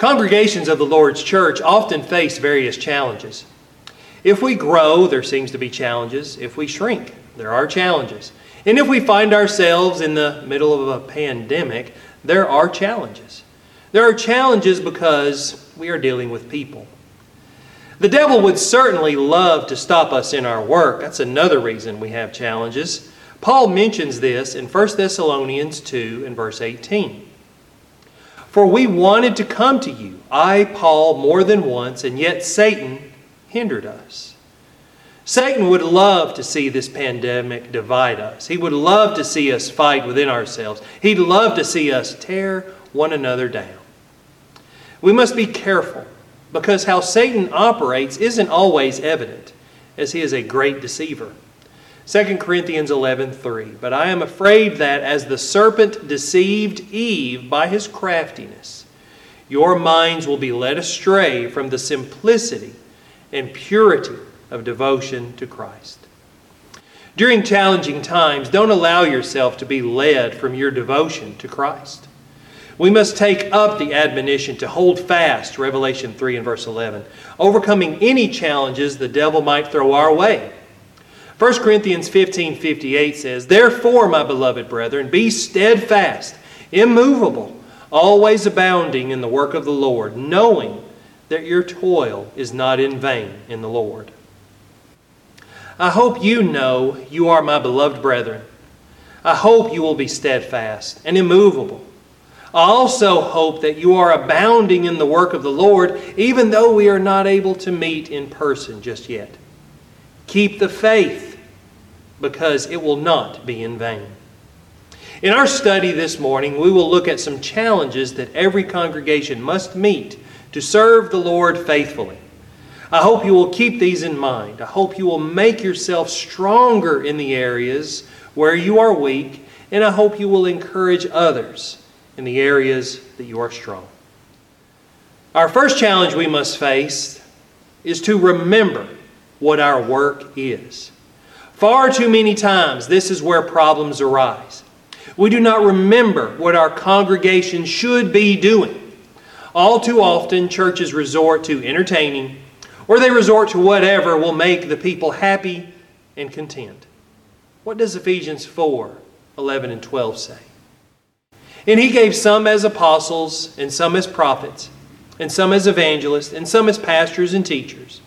Congregations of the Lord's church often face various challenges. If we grow, there seems to be challenges. If we shrink, there are challenges. And if we find ourselves in the middle of a pandemic, there are challenges. There are challenges because we are dealing with people. The devil would certainly love to stop us in our work. That's another reason we have challenges. Paul mentions this in 1 Thessalonians 2 and verse 18. For we wanted to come to you, I, Paul, more than once, and yet Satan hindered us. Satan would love to see this pandemic divide us. He would love to see us fight within ourselves. He'd love to see us tear one another down. We must be careful because how Satan operates isn't always evident, as he is a great deceiver. 2 Corinthians 11:3 But I am afraid that as the serpent deceived Eve by his craftiness your minds will be led astray from the simplicity and purity of devotion to Christ. During challenging times, don't allow yourself to be led from your devotion to Christ. We must take up the admonition to hold fast, Revelation 3 and verse 11, overcoming any challenges the devil might throw our way 1 Corinthians 15 58 says, Therefore, my beloved brethren, be steadfast, immovable, always abounding in the work of the Lord, knowing that your toil is not in vain in the Lord. I hope you know you are my beloved brethren. I hope you will be steadfast and immovable. I also hope that you are abounding in the work of the Lord, even though we are not able to meet in person just yet. Keep the faith because it will not be in vain. In our study this morning, we will look at some challenges that every congregation must meet to serve the Lord faithfully. I hope you will keep these in mind. I hope you will make yourself stronger in the areas where you are weak, and I hope you will encourage others in the areas that you are strong. Our first challenge we must face is to remember what our work is. Far too many times, this is where problems arise. We do not remember what our congregation should be doing. All too often, churches resort to entertaining, or they resort to whatever will make the people happy and content. What does Ephesians 4 11 and 12 say? And he gave some as apostles, and some as prophets, and some as evangelists, and some as pastors and teachers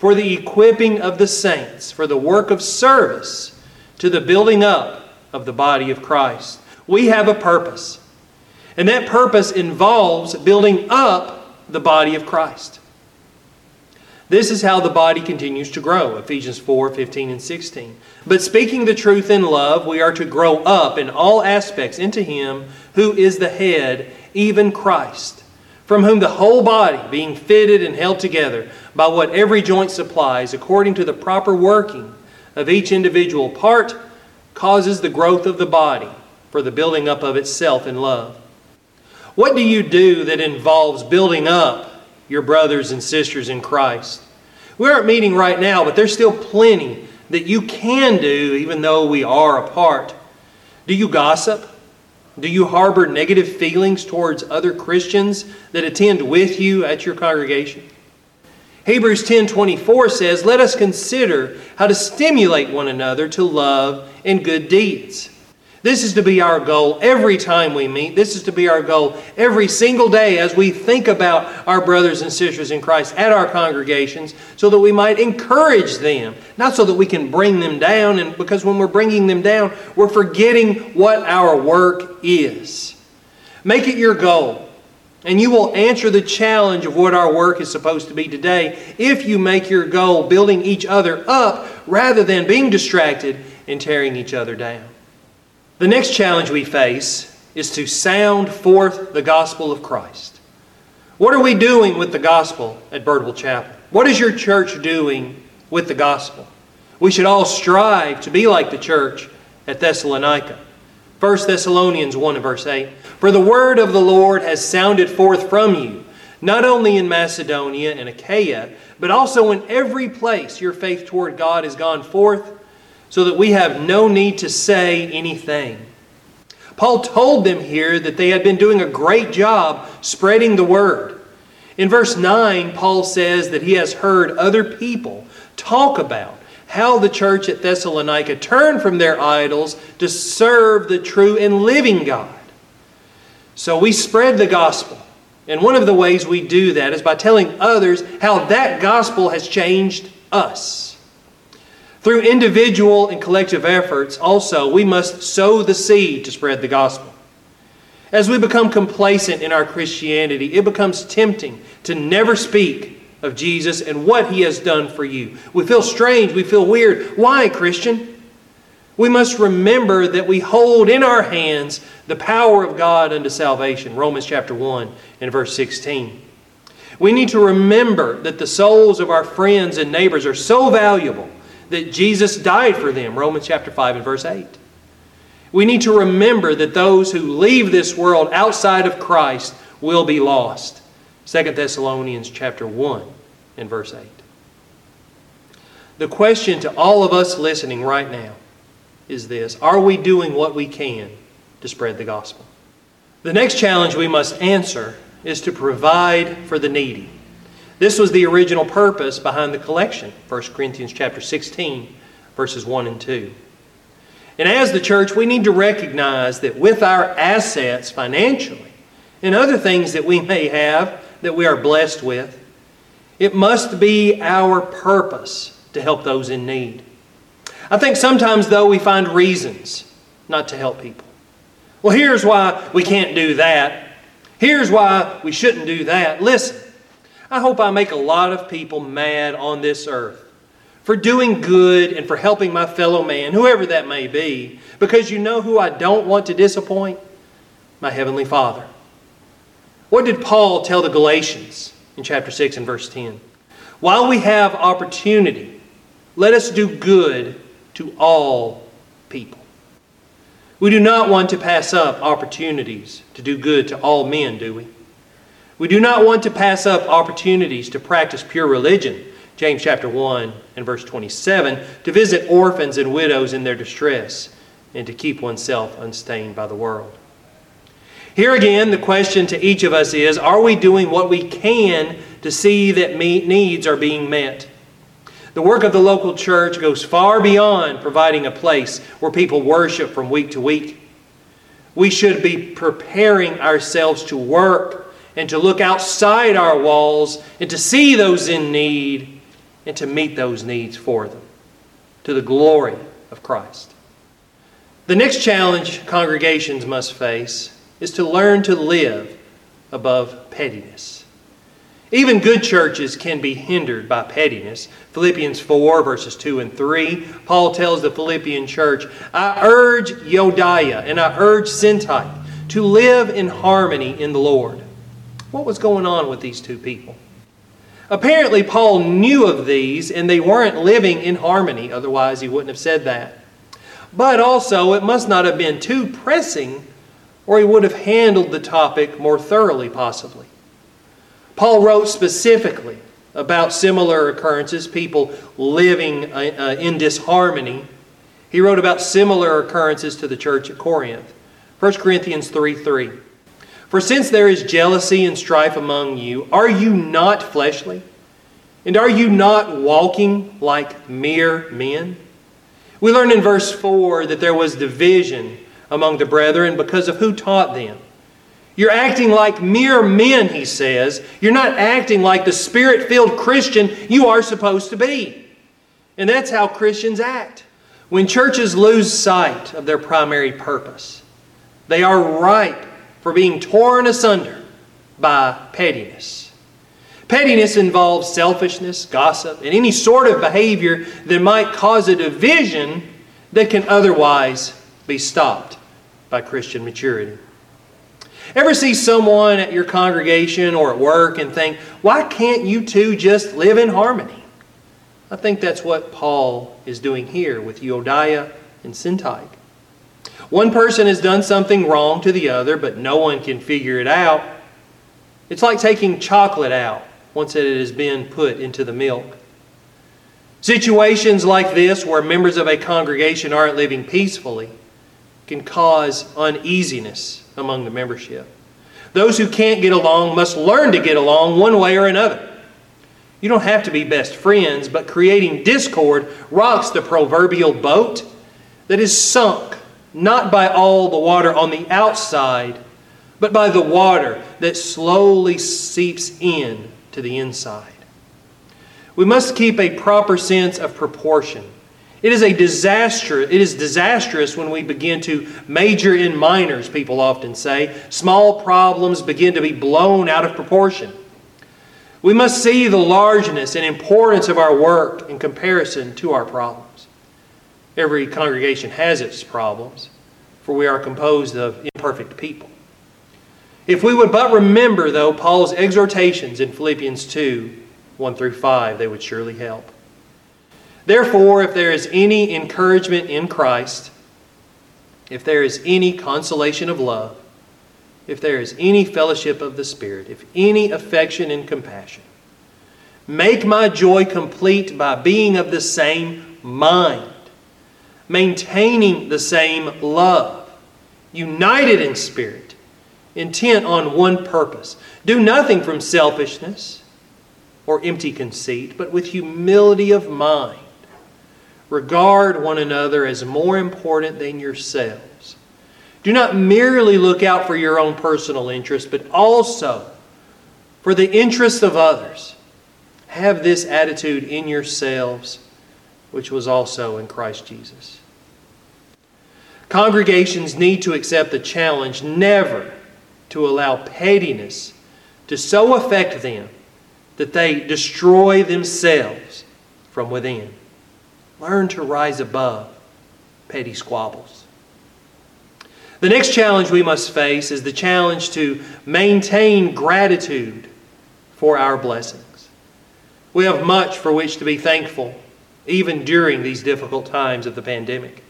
for the equipping of the saints, for the work of service to the building up of the body of Christ. We have a purpose, and that purpose involves building up the body of Christ. This is how the body continues to grow, Ephesians 4 15 and 16. But speaking the truth in love, we are to grow up in all aspects into Him who is the head, even Christ from whom the whole body, being fitted and held together by what every joint supplies, according to the proper working of each individual part, causes the growth of the body for the building up of itself in love. What do you do that involves building up your brothers and sisters in Christ? We aren't meeting right now, but there's still plenty that you can do even though we are apart. Do you gossip? Do you harbor negative feelings towards other Christians that attend with you at your congregation? Hebrews 10:24 says, "Let us consider how to stimulate one another to love and good deeds." This is to be our goal every time we meet. This is to be our goal every single day as we think about our brothers and sisters in Christ at our congregations so that we might encourage them, not so that we can bring them down. And because when we're bringing them down, we're forgetting what our work is. Make it your goal. And you will answer the challenge of what our work is supposed to be today if you make your goal building each other up rather than being distracted and tearing each other down. The next challenge we face is to sound forth the gospel of Christ. What are we doing with the gospel at Birdwell Chapel? What is your church doing with the gospel? We should all strive to be like the church at Thessalonica. 1 Thessalonians 1 and verse 8. For the word of the Lord has sounded forth from you, not only in Macedonia and Achaia, but also in every place your faith toward God has gone forth so that we have no need to say anything. Paul told them here that they had been doing a great job spreading the word. In verse 9, Paul says that he has heard other people talk about how the church at Thessalonica turned from their idols to serve the true and living God. So we spread the gospel. And one of the ways we do that is by telling others how that gospel has changed us. Through individual and collective efforts, also, we must sow the seed to spread the gospel. As we become complacent in our Christianity, it becomes tempting to never speak of Jesus and what he has done for you. We feel strange, we feel weird. Why, Christian? We must remember that we hold in our hands the power of God unto salvation. Romans chapter 1 and verse 16. We need to remember that the souls of our friends and neighbors are so valuable that Jesus died for them. Romans chapter 5 and verse 8. We need to remember that those who leave this world outside of Christ will be lost. 2 Thessalonians chapter 1 and verse 8. The question to all of us listening right now is this Are we doing what we can to spread the gospel? The next challenge we must answer is to provide for the needy. This was the original purpose behind the collection, 1 Corinthians chapter 16, verses 1 and 2. And as the church, we need to recognize that with our assets financially and other things that we may have, that we are blessed with. It must be our purpose to help those in need. I think sometimes, though, we find reasons not to help people. Well, here's why we can't do that. Here's why we shouldn't do that. Listen, I hope I make a lot of people mad on this earth for doing good and for helping my fellow man, whoever that may be, because you know who I don't want to disappoint? My Heavenly Father. What did Paul tell the Galatians in chapter 6 and verse 10? While we have opportunity, let us do good to all people. We do not want to pass up opportunities to do good to all men, do we? We do not want to pass up opportunities to practice pure religion, James chapter 1 and verse 27, to visit orphans and widows in their distress, and to keep oneself unstained by the world. Here again, the question to each of us is Are we doing what we can to see that needs are being met? The work of the local church goes far beyond providing a place where people worship from week to week. We should be preparing ourselves to work and to look outside our walls and to see those in need and to meet those needs for them to the glory of Christ. The next challenge congregations must face is to learn to live above pettiness. Even good churches can be hindered by pettiness. Philippians 4, verses 2 and 3, Paul tells the Philippian church, I urge Euodia and I urge Syntyche to live in harmony in the Lord. What was going on with these two people? Apparently, Paul knew of these and they weren't living in harmony, otherwise, he wouldn't have said that. But also, it must not have been too pressing or he would have handled the topic more thoroughly, possibly. Paul wrote specifically about similar occurrences, people living uh, uh in disharmony. He wrote about similar occurrences to the church at Corinth. 1 Corinthians 3 3. For since there is jealousy and strife among you, are you not fleshly? And are you not walking like mere men? We learn in verse 4 that there was division among the brethren because of who taught them. You're acting like mere men, he says. You're not acting like the spirit filled Christian you are supposed to be. And that's how Christians act. When churches lose sight of their primary purpose, they are ripe for being torn asunder by pettiness. Pettiness involves selfishness, gossip, and any sort of behavior that might cause a division that can otherwise be stopped by Christian maturity. Ever see someone at your congregation or at work and think, why can't you two just live in harmony? I think that's what Paul is doing here with Euodia and Syntyche. One person has done something wrong to the other, but no one can figure it out. It's like taking chocolate out once it has been put into the milk. Situations like this, where members of a congregation aren't living peacefully, can cause uneasiness among the membership. Those who can't get along must learn to get along one way or another. You don't have to be best friends, but creating discord rocks the proverbial boat that is sunk not by all the water on the outside, but by the water that slowly seeps in to the inside. We must keep a proper sense of proportion. It is a disaster. It is disastrous when we begin to major in minors, people often say. Small problems begin to be blown out of proportion. We must see the largeness and importance of our work in comparison to our problems. Every congregation has its problems, for we are composed of imperfect people. If we would but remember, though, Paul's exhortations in Philippians 2 1 through 5, they would surely help. Therefore, if there is any encouragement in Christ, if there is any consolation of love, if there is any fellowship of the Spirit, if any affection and compassion, make my joy complete by being of the same mind, maintaining the same love, united in spirit, intent on one purpose. Do nothing from selfishness or empty conceit, but with humility of mind. Regard one another as more important than yourselves. Do not merely look out for your own personal interest, but also for the interest of others. Have this attitude in yourselves, which was also in Christ Jesus. Congregations need to accept the challenge never to allow pettiness to so affect them that they destroy themselves from within. Learn to rise above petty squabbles. The next challenge we must face is the challenge to maintain gratitude for our blessings. We have much for which to be thankful, even during these difficult times of the pandemic.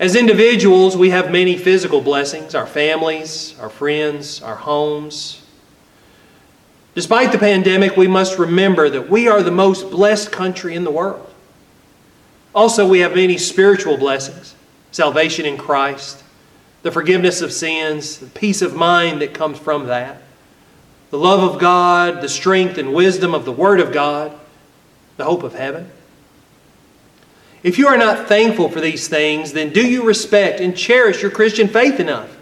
As individuals, we have many physical blessings our families, our friends, our homes. Despite the pandemic, we must remember that we are the most blessed country in the world. Also, we have many spiritual blessings salvation in Christ, the forgiveness of sins, the peace of mind that comes from that, the love of God, the strength and wisdom of the Word of God, the hope of heaven. If you are not thankful for these things, then do you respect and cherish your Christian faith enough?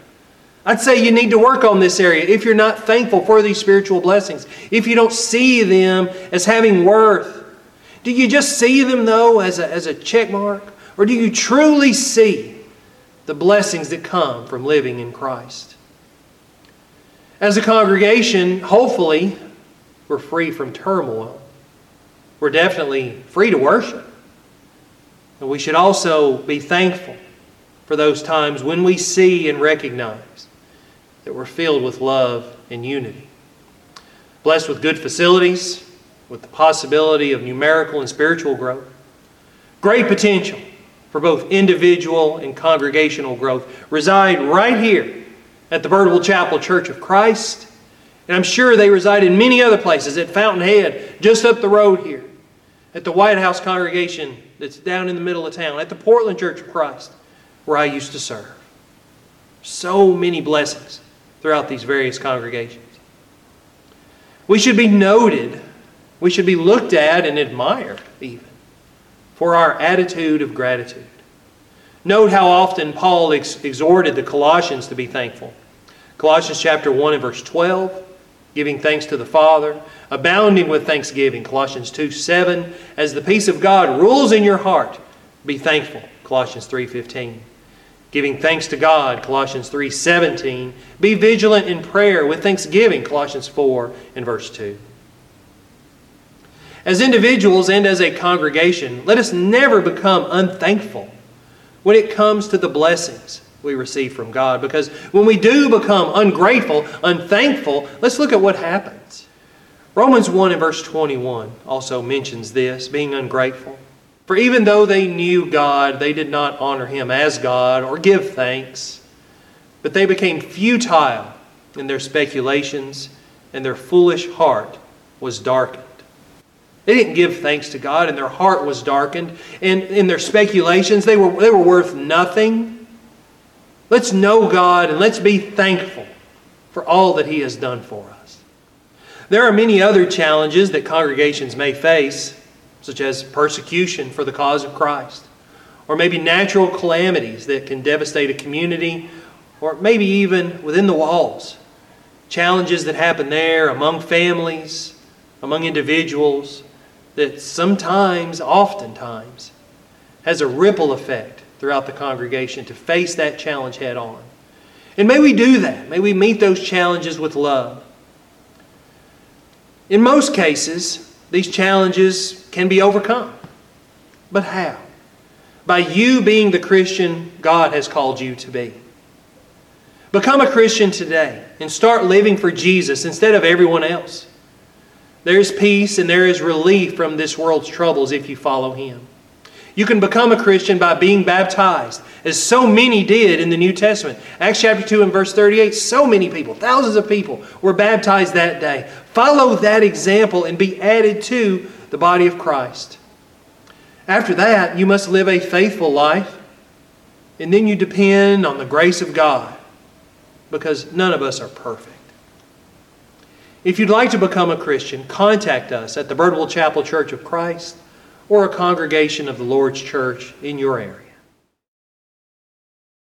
I'd say you need to work on this area if you're not thankful for these spiritual blessings. If you don't see them as having worth, do you just see them, though, as a, as a check mark? Or do you truly see the blessings that come from living in Christ? As a congregation, hopefully, we're free from turmoil. We're definitely free to worship. And we should also be thankful for those times when we see and recognize that we're filled with love and unity. Blessed with good facilities, with the possibility of numerical and spiritual growth. Great potential for both individual and congregational growth reside right here at the Birdwell Chapel Church of Christ. And I'm sure they reside in many other places at Fountainhead, just up the road here, at the White House congregation that's down in the middle of town, at the Portland Church of Christ, where I used to serve. So many blessings throughout these various congregations. We should be noted we should be looked at and admired, even, for our attitude of gratitude. Note how often Paul ex- exhorted the Colossians to be thankful. Colossians chapter 1 and verse 12, giving thanks to the Father, abounding with thanksgiving. Colossians 2 7, as the peace of God rules in your heart, be thankful. Colossians 3 15. Giving thanks to God, Colossians 3 17. Be vigilant in prayer with thanksgiving, Colossians 4 and verse 2. As individuals and as a congregation, let us never become unthankful when it comes to the blessings we receive from God. Because when we do become ungrateful, unthankful, let's look at what happens. Romans 1 and verse 21 also mentions this being ungrateful. For even though they knew God, they did not honor Him as God or give thanks, but they became futile in their speculations, and their foolish heart was darkened. They didn't give thanks to God, and their heart was darkened. And in their speculations, they were, they were worth nothing. Let's know God and let's be thankful for all that He has done for us. There are many other challenges that congregations may face, such as persecution for the cause of Christ, or maybe natural calamities that can devastate a community, or maybe even within the walls. Challenges that happen there among families, among individuals, that sometimes, oftentimes, has a ripple effect throughout the congregation to face that challenge head on. And may we do that. May we meet those challenges with love. In most cases, these challenges can be overcome. But how? By you being the Christian God has called you to be. Become a Christian today and start living for Jesus instead of everyone else. There is peace and there is relief from this world's troubles if you follow Him. You can become a Christian by being baptized, as so many did in the New Testament. Acts chapter 2 and verse 38, so many people, thousands of people, were baptized that day. Follow that example and be added to the body of Christ. After that, you must live a faithful life, and then you depend on the grace of God, because none of us are perfect. If you'd like to become a Christian, contact us at the Birdwell Chapel Church of Christ or a congregation of the Lord's Church in your area.